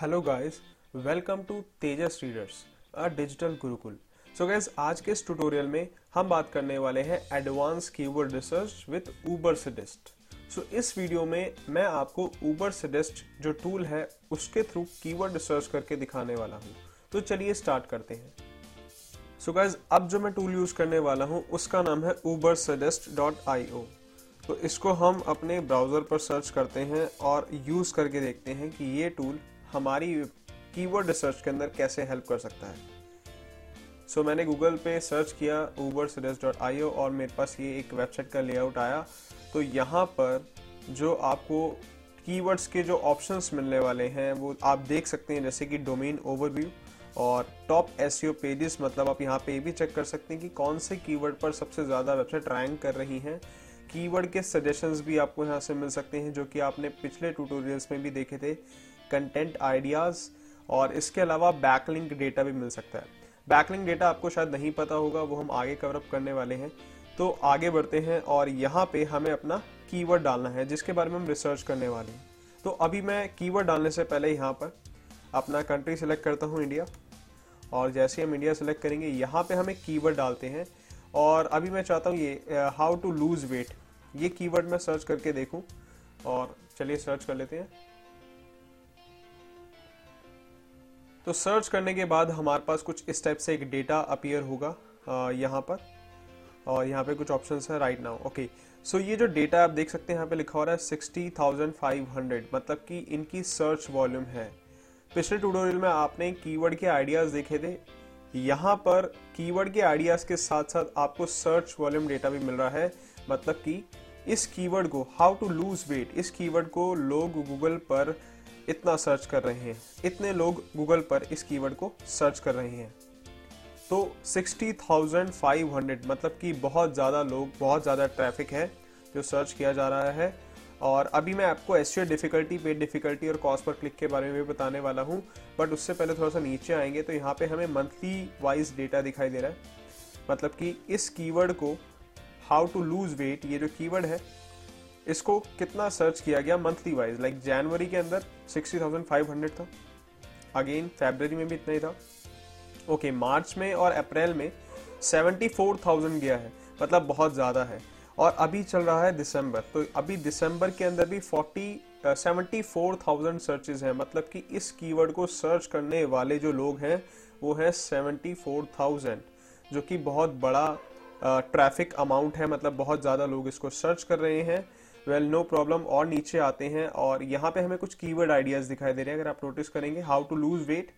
Hello guys welcome to Tejas readers a digital Gurukul so guys आज के इस tutorial में हम बात करने वाले हैं advance keyword research with Ubersuggest so इस वीडियो में मैं आपको ऊबर सजेस्ट जो टूल है, उसके थ्रू कीवर्ड रिसर्च करके दिखाने वाला हूँ। तो चलिए स्टार्ट करते हैं। सो so गाइस अब जो मैं टूल यूज़ करने वाला हूँ, उसका नाम है Ubersuggest dot I O तो इसको हम अपने ब्राउज़र पर सर्च करते हैं और यूज़ करके देखते हैं कि ये टूल हमारी कीवर्ड रिसर्च के अंदर कैसे हेल्प कर सकता है? सो so, मैंने गूगल पे सर्च किया ऊबर डॉट आई और मेरे पास ये एक वेबसाइट का लेआउट आया। तो यहाँ पर जो आपको कीवर्ड्स के जो ऑप्शंस मिलने वाले हैं वो आप देख सकते हैं जैसे कि डोमेन ओवरव्यू और टॉप एस पेजेस मतलब आप यहाँ पे भी चेक कर सकते हैं कि कौन से कीवर्ड पर सबसे ज़्यादा वेबसाइट रैंक कर रही हैं। कीवर्ड के सजेशंस भी आपको यहाँ से मिल सकते हैं जो कि आपने पिछले ट्यूटोरियल्स में भी देखे थे। कंटेंट आइडियाज़ और इसके अलावा बैकलिंक डेटा भी मिल सकता है। बैकलिंक डेटा आपको शायद नहीं पता होगा, वो हम आगे कवरअप करने वाले हैं। तो आगे बढ़ते हैं और यहाँ पे हमें अपना कीवर्ड डालना है, जिसके बारे में हम रिसर्च करने वाले हैं। तो अभी मैं कीवर्ड डालने से पहले यहाँ पर अपना कंट्री सेलेक्ट करता हूँ इंडिया और जैसे हम इंडिया सेलेक्ट करेंगे, यहाँ पे हमें कीवर्ड डालते हैं। और अभी मैं चाहता हूँ ये हाउ टू लूज वेट ये कीवर्ड मैं सर्च करके देखूँ। और चलिए सर्च कर लेते हैं। तो सर्च करने के बाद हमारे पास कुछ इस टाइप से एक डेटा अपीयर होगा यहाँ पर। और यहाँ पे कुछ ऑप्शंस है राइट नाउ ओके सो ये जो डेटा आप देख सकते हैं, यहाँ पे लिखा हो रहा है सिक्सटी थाउज़ेंड फाइव हंड्रेड मतलब कि इनकी सर्च वॉल्यूम है। पिछले ट्यूटोरियल में आपने कीवर्ड के आइडियाज़ देखे थे। यहाँ पर कीवर्ड के आइडियाज़ के साथ साथ आपको सर्च वॉल्यूम डेटा भी मिल रहा है। मतलब कि इस कीवर्ड को हाउ टू लूज वेट इस कीवर्ड को लोग गूगल पर इतना सर्च कर रहे हैं। इतने लोग गूगल पर इस कीवर्ड को सर्च कर रहे हैं। तो 60,500 मतलब कि बहुत ज़्यादा लोग बहुत ज़्यादा ट्रैफ़िक है जो सर्च किया जा रहा है। और अभी मैं आपको एस डिफिकल्टी पेड डिफिकल्टी और कॉस्ट पर क्लिक के बारे में भी बताने वाला हूँ। बट उससे पहले थोड़ा सा नीचे आएँगे तो यहाँ पे हमें मंथली वाइज डेटा दिखाई दे रहा है। मतलब कि इस कीवर्ड को हाउ टू लूज वेट ये जो कीवर्ड है इसको कितना सर्च किया गया मंथली वाइज लाइक जनवरी के अंदर 60,500 था। अगेन फेबररी में भी इतना ही था। ओके okay, मार्च में और अप्रैल में 74,000 गया है। मतलब बहुत ज़्यादा है। और अभी चल रहा है दिसंबर तो अभी दिसंबर के अंदर भी 40 सेवेंटी फोर थाउज़ेंड सर्चेज हैं। मतलब कि इस कीवर्ड को सर्च करने वाले जो लोग हैं वो है सेवेंटी फोर थाउज़ेंड जो कि बहुत बड़ा ट्रैफ़िक uh, अमाउंट है। मतलब बहुत ज़्यादा लोग इसको सर्च कर रहे हैं। वेल नो प्रॉब्लम और नीचे आते हैं और यहाँ पे हमें कुछ कीवर्ड आइडियाज़ दिखाई दे रहे हैं। अगर आप नोटिस करेंगे how to lose weight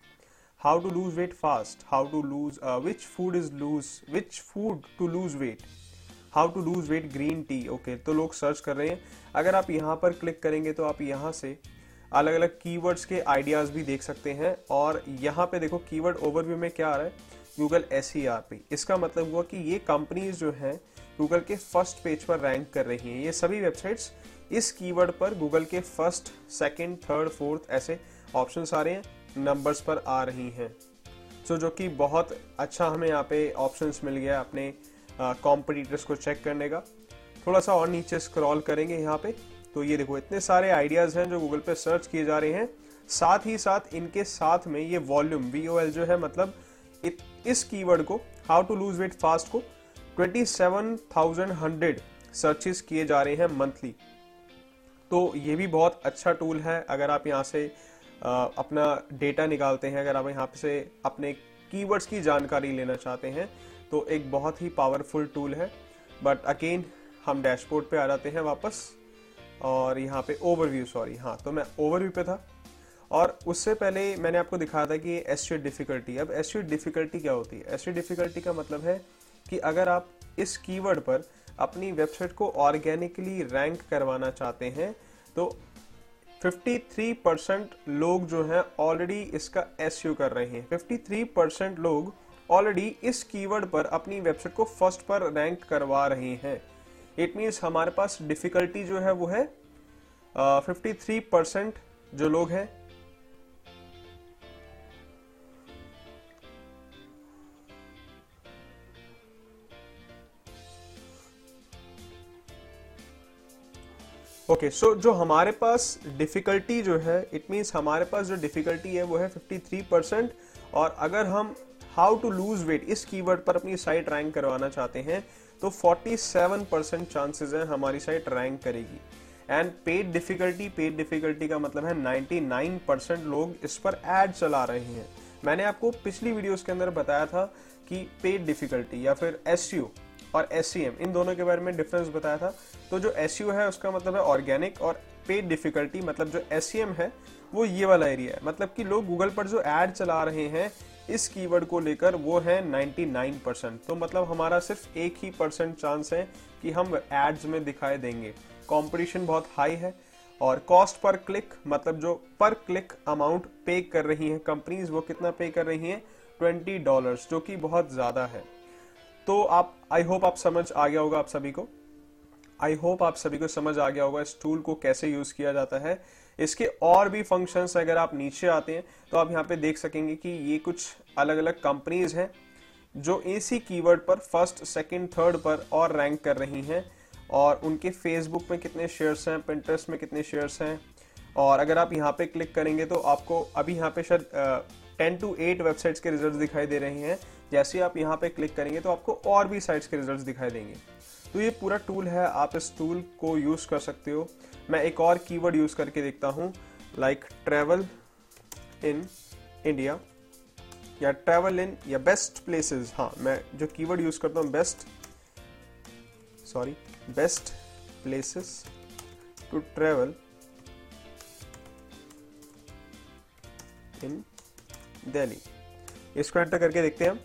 how to lose weight fast how to lose which food is lose which food to lose weight how to lose weight green tea okay तो लोग search कर रहे हैं। अगर आप यहाँ पर क्लिक करेंगे तो आप यहाँ से अलग अलग कीवर्ड्स के आइडियाज़ भी देख सकते हैं। और यहाँ पे देखो कीवर्ड ओवरव्यू में क्या आ रहा है? गूगल एस इसका मतलब हुआ कि ये कंपनीज़ जो हैं गूगल के फ़र्स्ट पेज पर रैंक कर रही हैं। ये सभी वेबसाइट्स इस कीवर्ड पर गूगल के फ़र्स्ट सेकंड थर्ड फोर्थ ऐसे ऑप्शन आ रहे हैं नंबर्स पर आ रही हैं। सो so, जो कि बहुत अच्छा हमें यहाँ पे ऑप्शंस मिल गया अपने कॉम्पिटिटर्स को चेक करने का। थोड़ा सा और नीचे स्क्रॉल करेंगे यहाँ पे। तो ये देखो इतने सारे आइडियाज़ हैं जो गूगल पे सर्च किए जा रहे हैं। साथ ही साथ इनके साथ में ये वॉल्यूम वीओएल जो है मतलब इत, इस कीवर्ड को how to lose weight fast को 27,100 सर्चेस किए जा रहे हैं मंथली तो ये भी बहुत अच्छा टूल है अगर आप यहाँ से अपना डेटा निकालते हैं अगर आप यहाँ से अपने कीवर्ड्स की जानकारी लेना चाहते हैं तो एक बहुत ही पावरफुल टूल है। बट अगेन हम डैशबोर्ड पे आ जाते हैं वापस और यहाँ पे ओवरव्यू सॉरी हाँ तो मैं ओवरव्यू पे था। और उससे पहले मैंने आपको दिखाया था कि एस डिफिकल्टी अब एस डिफिकल्टी क्या होती है? एस डिफिकल्टी का मतलब है कि अगर आप इस कीवर्ड पर अपनी वेबसाइट को ऑर्गेनिकली रैंक करवाना चाहते हैं तो 53 परसेंट लोग जो हैं ऑलरेडी इसका एसयू कर रहे हैं। 53 परसेंट लोग ऑलरेडी इस कीवर्ड पर अपनी वेबसाइट को फ़र्स्ट पर रैंक करवा रहे हैं। इट मीन्स हमारे पास डिफिकल्टी जो है वो है फिफ्टी थ्री परसेंट जो लोग हैं ओके okay, सो so जो हमारे पास डिफिकल्टी जो है इट मीन्स हमारे पास जो डिफिकल्टी है वो है 53 परसेंट और अगर हम हाउ टू लूज वेट इस कीवर्ड पर अपनी साइट रैंक करवाना चाहते हैं तो 47 परसेंट चांसेस है हमारी साइट रैंक करेगी। And paid difficulty paid difficulty का मतलब है 99 परसेंट लोग इस पर एड चला रहे हैं। मैंने आपको पिछली वीडियोस के अंदर बताया था कि पेड डिफिकल्टी या फिर एस और एस इन दोनों के बारे में डिफरेंस बताया था। तो जो एस है, उसका मतलब है ऑर्गेनिक और पेड डिफिकल्टी मतलब जो एस है, वो ये वाला एरिया है। मतलब कि लोग गूगल पर जो एड चला रहे हैं, इस कीवर्ड को लेकर वो है 99 परसेंट तो मतलब हमारा सिर्फ़ एक ही परसेंट चांस है कि हम एड्स में दिखाई देंगे। कंपटीशन बहुत हाई है और कॉस्ट पर क्लिक मतलब जो पर क्लिक अमाउंट पे कर रही हैं कंपनीज़ वो कितना पे कर रही हैं? ट्वेंटी डॉलर्स जो कि बहुत ज़्यादा है। तो आप आई होप आप समझ आ गया होगा आप सभी को। आई होप आप सभी को समझ आ गया होगा इस टूल को कैसे यूज़ किया जाता है। इसके और भी फ़ंक्शंस अगर आप नीचे आते हैं तो आप यहाँ पे देख सकेंगे कि ये कुछ अलग अलग कंपनीज़ हैं, जो इसी कीवर्ड पर फ़र्स्ट सेकंड थर्ड पर और रैंक कर रही हैं, और उनके फेसबुक में कितने शेयर्स हैं पिंटरेस्ट में कितने शेयर्स हैं, और अगर आप यहाँ पे क्लिक करेंगे तो आपको अभी यहाँ पे शायद टेन टू एट वेबसाइट्स के रिज़ल्ट दिखाई दे रहे हैं जैसे आप यहाँ पे क्लिक करेंगे तो आपको और भी साइट्स के रिज़ल्ट दिखाई देंगे। तो ये पूरा टूल है, आप इस टूल को यूज़ कर सकते हो। मैं एक और कीवर्ड यूज़ करके देखता हूँ लाइक ट्रेवल इन इंडिया या ट्रेवल इन या बेस्ट प्लेसेस हाँ मैं जो कीवर्ड यूज़ करता हूँ best sorry best places to travel in Delhi इसको एंटर करके देखते हैं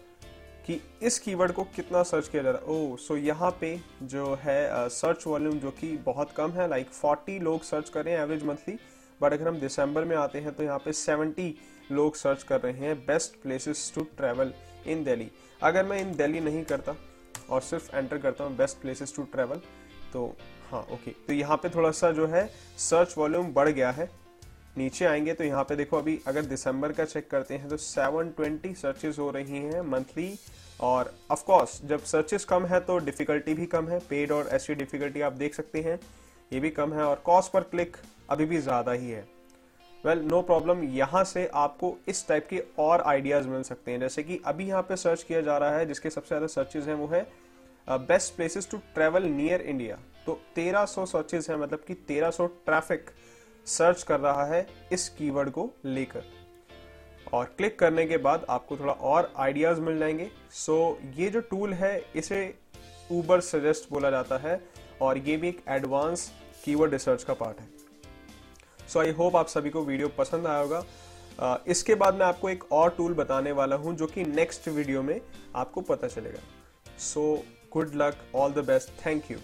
कि इस कीवर्ड को कितना सर्च किया जा रहा है? ओह सो यहाँ पे जो है सर्च वॉल्यूम जो कि बहुत कम है लाइक 40 लोग सर्च कर रहे हैं एवरेज मंथली बट अगर हम दिसंबर में आते हैं तो यहाँ पे 70 लोग सर्च कर रहे हैं best places to travel in Delhi अगर मैं इन दिल्ली नहीं करता और सिर्फ़ एंटर करता हूँ बेस्ट प्लेसेस टू ट्रैवल तो हाँ ओके तो यहाँ पे थोड़ा सा जो है सर्च वॉल्यूम बढ़ गया है। नीचे आएँगे तो यहाँ पे देखो अभी अगर दिसंबर का चेक करते हैं तो 720 सर्चेस हो रही हैं मंथली और ऑफ़ कोर्स जब सर्चेस कम है तो डिफिकल्टी भी कम है पेड और ऐसी डिफिकल्टी आप देख सकते हैं, ये भी कम है और कॉस्ट पर क्लिक अभी भी ज़्यादा ही है। वेल नो प्रॉब्लम यहाँ से आपको इस टाइप के और आइडियाज़ मिल सकते हैं। जैसे कि अभी यहाँ पे सर्च किया जा रहा है, जिसके सबसे ज़्यादा सर्चेज हैं वो है best places to travel near India तो 1300 सर्चेज हैं मतलब कि 1300 ट्रैफ़िक सर्च कर रहा है इस कीवर्ड को लेकर। और क्लिक करने के बाद आपको थोड़ा और आइडियाज़ मिल जाएँगे। सो so, ये जो टूल है इसे ऊबर सजेस्ट बोला जाता है और ये भी एक एडवांस कीवर्ड रिसर्च का पार्ट है। सो आई होप आप सभी को वीडियो पसंद आया होगा। इसके बाद मैं आपको एक और टूल बताने वाला हूँ जो कि नेक्स्ट वीडियो में आपको पता चलेगा। So good luck all the best thank you